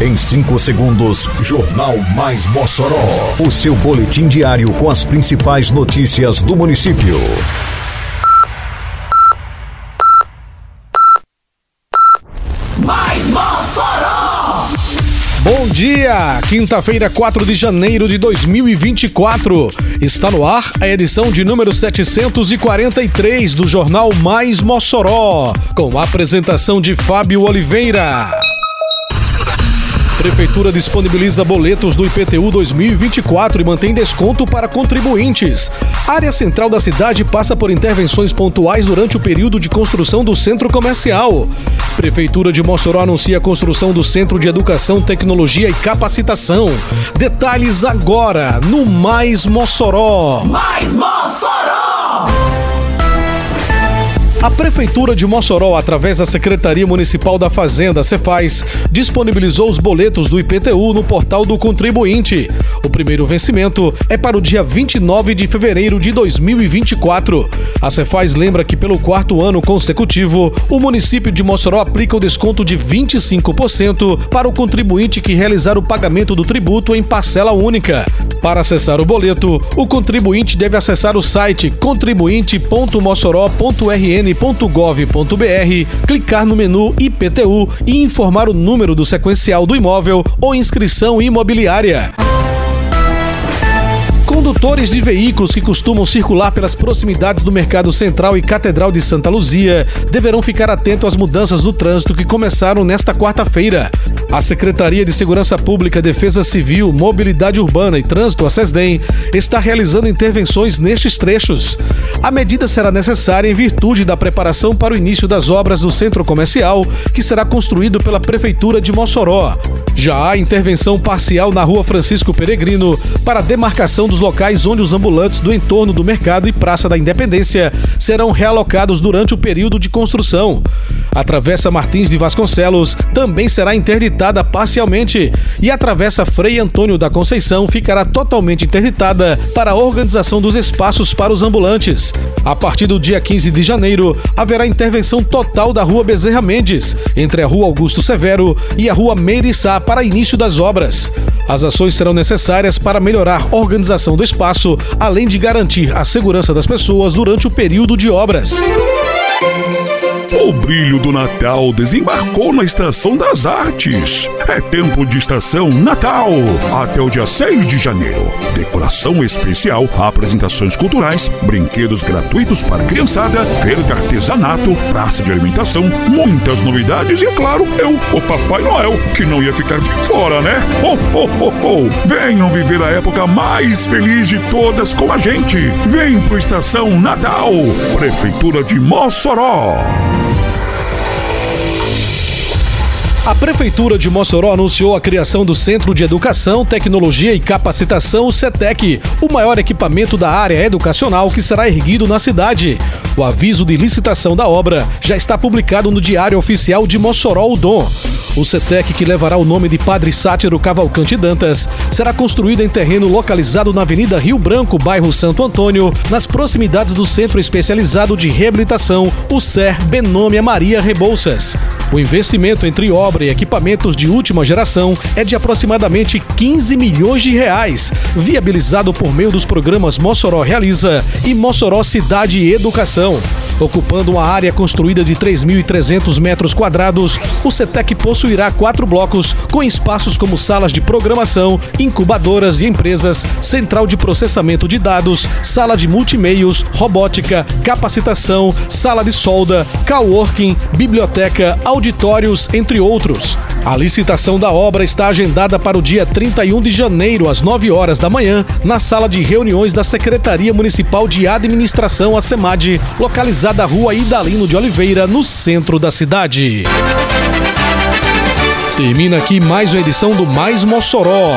Em 5 segundos, Jornal Mais Mossoró. O seu boletim diário com as principais notícias do município. Mais Mossoró! Bom dia! Quinta-feira, 4 de janeiro de 2024. Está no ar a edição de número 743 do Jornal Mais Mossoró, com a apresentação de Fábio Oliveira. Prefeitura disponibiliza boletos do IPTU 2024 e mantém desconto para contribuintes. Área central da cidade passa por intervenções pontuais durante o período de construção do centro comercial. Prefeitura de Mossoró anuncia a construção do Centro de Educação, Tecnologia e Capacitação. Detalhes agora no Mais Mossoró. Mais Mossoró! A Prefeitura de Mossoró, através da Secretaria Municipal da Fazenda, Cefaz, disponibilizou os boletos do IPTU no portal do contribuinte. O primeiro vencimento é para o dia 29 de fevereiro de 2024. A Cefaz lembra que, pelo quarto ano consecutivo, o município de Mossoró aplica o desconto de 25% para o contribuinte que realizar o pagamento do tributo em parcela única. Para acessar o boleto, o contribuinte deve acessar o site contribuinte.mossoró.rn.gov.br, clicar no menu IPTU e informar o número do sequencial do imóvel ou inscrição imobiliária. Condutores de veículos que costumam circular pelas proximidades do Mercado Central e Catedral de Santa Luzia deverão ficar atentos às mudanças do trânsito que começaram nesta quarta-feira. A Secretaria de Segurança Pública, Defesa Civil, Mobilidade Urbana e Trânsito, a SESDEM, está realizando intervenções nestes trechos. A medida será necessária em virtude da preparação para o início das obras do centro comercial, que será construído pela Prefeitura de Mossoró. Já há intervenção parcial na rua Francisco Peregrino para demarcação dos locais onde os ambulantes do entorno do mercado e Praça da Independência serão realocados durante o período de construção. A Travessa Martins de Vasconcelos também será interditada parcialmente e a Travessa Frei Antônio da Conceição ficará totalmente interditada para a organização dos espaços para os ambulantes. A partir do dia 15 de janeiro, haverá intervenção total da Rua Bezerra Mendes, entre a Rua Augusto Severo e a Rua Meiriçá para início das obras. As ações serão necessárias para melhorar a organização do espaço, além de garantir a segurança das pessoas durante o período de obras. O brilho do Natal desembarcou na Estação das Artes. É tempo de Estação Natal, até o dia 6 de janeiro. Decoração especial, apresentações culturais, brinquedos gratuitos para criançada, feira de artesanato, praça de alimentação, muitas novidades e, é claro, eu, o Papai Noel, que não ia ficar de fora, né? Oh, oh, oh, oh. Venham viver a época mais feliz de todas com a gente. Vem pro Estação Natal, Prefeitura de Mossoró. A Prefeitura de Mossoró anunciou a criação do Centro de Educação, Tecnologia e Capacitação, o CETEC, o maior equipamento da área educacional que será erguido na cidade. O aviso de licitação da obra já está publicado no Diário Oficial de Mossoró, o Dom. O CETEC, que levará o nome de Padre Sátiro Cavalcante Dantas, será construído em terreno localizado na Avenida Rio Branco, bairro Santo Antônio, nas proximidades do Centro Especializado de Reabilitação, o SER Benômia Maria Rebouças. O investimento entre obra e equipamentos de última geração é de aproximadamente 15 milhões de reais, viabilizado por meio dos programas Mossoró Realiza e Mossoró Cidade e Educação. Ocupando uma área construída de 3.300 metros quadrados, o CETEC possuirá quatro blocos com espaços como salas de programação, incubadoras e empresas, central de processamento de dados, sala de multimeios, robótica, capacitação, sala de solda, coworking, biblioteca, auditórios, entre outros. A licitação da obra está agendada para o dia 31 de janeiro, às 9 horas da manhã, na sala de reuniões da Secretaria Municipal de Administração, a SEMAD, localizada na rua Idalino de Oliveira, no centro da cidade. Termina aqui mais uma edição do Mais Mossoró,